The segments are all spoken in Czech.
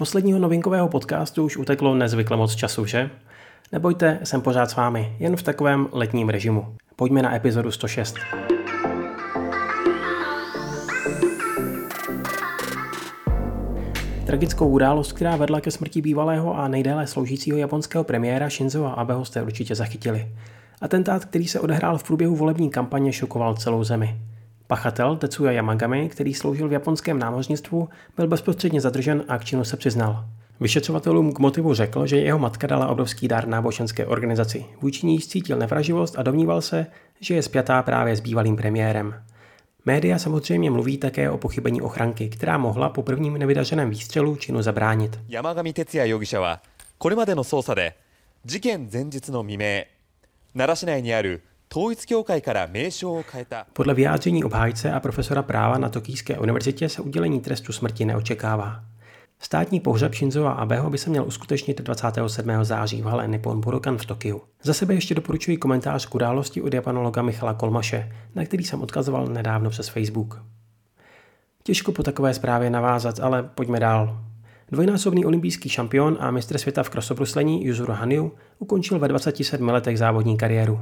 posledního novinkového podcastu už uteklo nezvykle moc času, že? Nebojte, jsem pořád s vámi, jen v takovém letním režimu. Pojďme na epizodu 106. Tragickou událost, která vedla ke smrti bývalého a nejdéle sloužícího japonského premiéra Shinzo Abeho jste určitě zachytili. Atentát, který se odehrál v průběhu volební kampaně, šokoval celou zemi. Pachatel Tetsuya Yamagami, který sloužil v japonském námořnictvu, byl bezprostředně zadržen a k činu se přiznal. Vyšetřovatelům k motivu řekl, že jeho matka dala obrovský dar náboženské organizaci. Vůči ní cítil nevraživost a domníval se, že je spjatá právě s bývalým premiérem. Média samozřejmě mluví také o pochybení ochranky, která mohla po prvním nevydařeném výstřelu činu zabránit. Yamagami Tetsuya 容疑者はこれまでの捜査で事件前日の未明奈良市内にある podle vyjádření obhájce a profesora práva na Tokijské univerzitě se udělení trestu smrti neočekává. Státní pohřeb a Abeho by se měl uskutečnit 27. září v hale Nippon Budokan v Tokiu. Za sebe ještě doporučuji komentář k události od japanologa Michala Kolmaše, na který jsem odkazoval nedávno přes Facebook. Těžko po takové zprávě navázat, ale pojďme dál. Dvojnásobný olympijský šampion a mistr světa v krosobruslení Yuzuru Hanyu ukončil ve 27 letech závodní kariéru.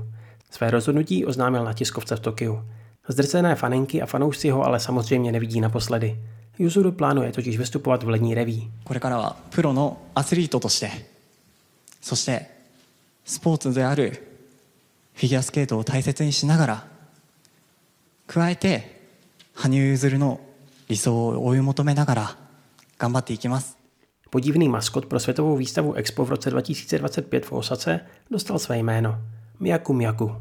Své rozhodnutí oznámil na tiskovce v Tokiu. Zdrcené faninky a fanoušci ho ale samozřejmě nevidí naposledy. Yuzuru plánuje totiž vystupovat v lední reví. これからはプロのアスリートとしてそしてスポーツであるフィギュアスケートを大切にしながら加えて羽生結弦の理想を追い求めながら頑張っていきます Podivný maskot pro světovou výstavu Expo v roce 2025 v Osace dostal své jméno. Miyaku Miyaku.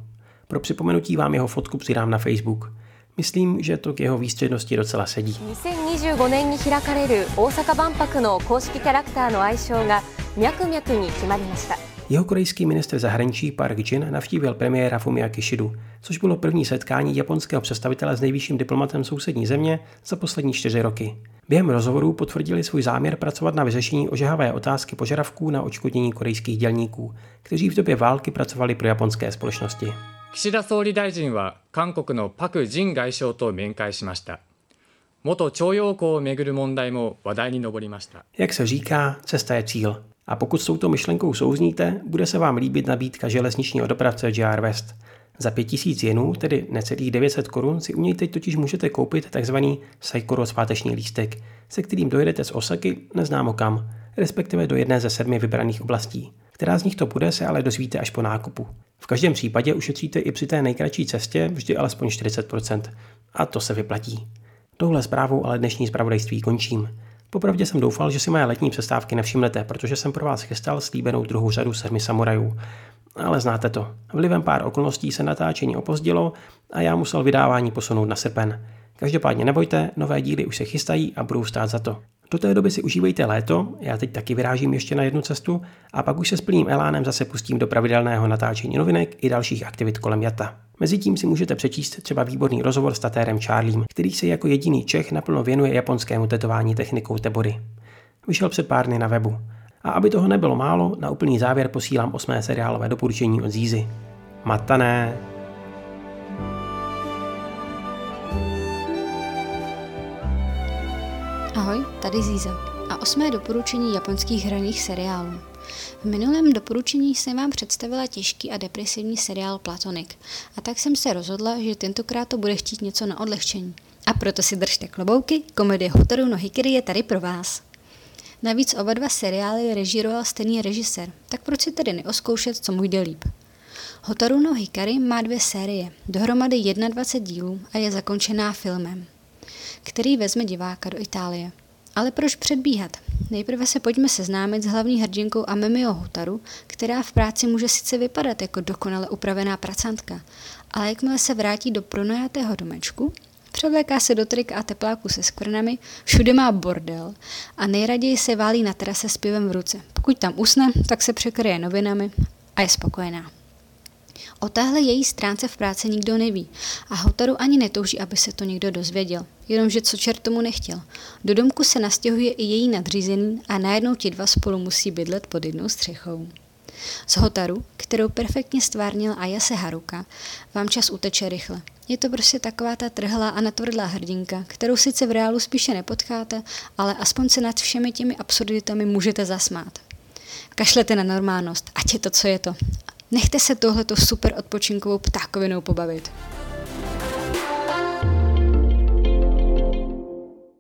Pro připomenutí vám jeho fotku přidám na Facebook. Myslím, že to k jeho výstřednosti docela sedí. 2025年に開かれる大阪万博の公式キャラクターの愛称がミャクミャクに決まりました Jeho korejský ministr zahraničí Park Jin navštívil premiéra Fumia Kishidu, což bylo první setkání japonského představitele s nejvyšším diplomatem sousední země za poslední čtyři roky. Během rozhovorů potvrdili svůj záměr pracovat na vyřešení ožehavé otázky požadavků na odškodnění korejských dělníků, kteří v době války pracovali pro japonské společnosti. 岸田総理大臣は韓国のパク・ジン外相と面会しました元徴用工をめぐる問題も話題に上りました Jak se říká, cesta je cíl. A pokud s touto myšlenkou souzníte, bude se vám líbit nabídka železničního dopravce JR West. Za 5000 jenů, tedy necelých 900 korun, si u něj teď totiž můžete koupit tzv. Saikoro sváteční lístek, se kterým dojedete z Osaky neznámo kam, respektive do jedné ze sedmi vybraných oblastí. Která z nich to bude, se ale dozvíte až po nákupu. V každém případě ušetříte i při té nejkratší cestě vždy alespoň 40%. A to se vyplatí. Tohle zprávou ale dnešní zpravodajství končím. Popravdě jsem doufal, že si moje letní přestávky nevšimnete, protože jsem pro vás chystal slíbenou druhou řadu sedmi samurajů. Ale znáte to. Vlivem pár okolností se natáčení opozdilo a já musel vydávání posunout na srpen. Každopádně nebojte, nové díly už se chystají a budou stát za to. Do té doby si užívejte léto, já teď taky vyrážím ještě na jednu cestu a pak už se s plným elánem zase pustím do pravidelného natáčení novinek i dalších aktivit kolem jata. Mezitím si můžete přečíst třeba výborný rozhovor s tatérem Charliem, který se jako jediný Čech naplno věnuje japonskému tetování technikou Tebory. Vyšel před pár dny na webu. A aby toho nebylo málo, na úplný závěr posílám osmé seriálové doporučení od Zízy. Matané! Ahoj, tady Zíza a osmé doporučení japonských hraných seriálů. V minulém doporučení jsem vám představila těžký a depresivní seriál Platonic a tak jsem se rozhodla, že tentokrát to bude chtít něco na odlehčení. A proto si držte klobouky, komedie Hotaru no Hikiri je tady pro vás. Navíc oba dva seriály režíroval stejný režisér, tak proč si tedy neoskoušet, co mu jde líp. Hotaru no Hikari má dvě série, dohromady 21 dílů a je zakončená filmem který vezme diváka do Itálie. Ale proč předbíhat? Nejprve se pojďme seznámit s hlavní hrdinkou Amemio Hotaru, která v práci může sice vypadat jako dokonale upravená pracantka, ale jakmile se vrátí do pronajatého domečku, převléká se do trik a tepláku se skvrnami, všude má bordel a nejraději se válí na terase s pivem v ruce. Pokud tam usne, tak se překryje novinami a je spokojená. O téhle její stránce v práci nikdo neví a Hotaru ani netouží, aby se to někdo dozvěděl. Jenomže co čert tomu nechtěl. Do domku se nastěhuje i její nadřízený a najednou ti dva spolu musí bydlet pod jednou střechou. Z Hotaru, kterou perfektně stvárnil Ayase Haruka, vám čas uteče rychle. Je to prostě taková ta trhlá a natvrdlá hrdinka, kterou sice v reálu spíše nepotkáte, ale aspoň se nad všemi těmi absurditami můžete zasmát. Kašlete na normálnost, ať je to, co je to. Nechte se tohleto super odpočinkovou ptákovinou pobavit.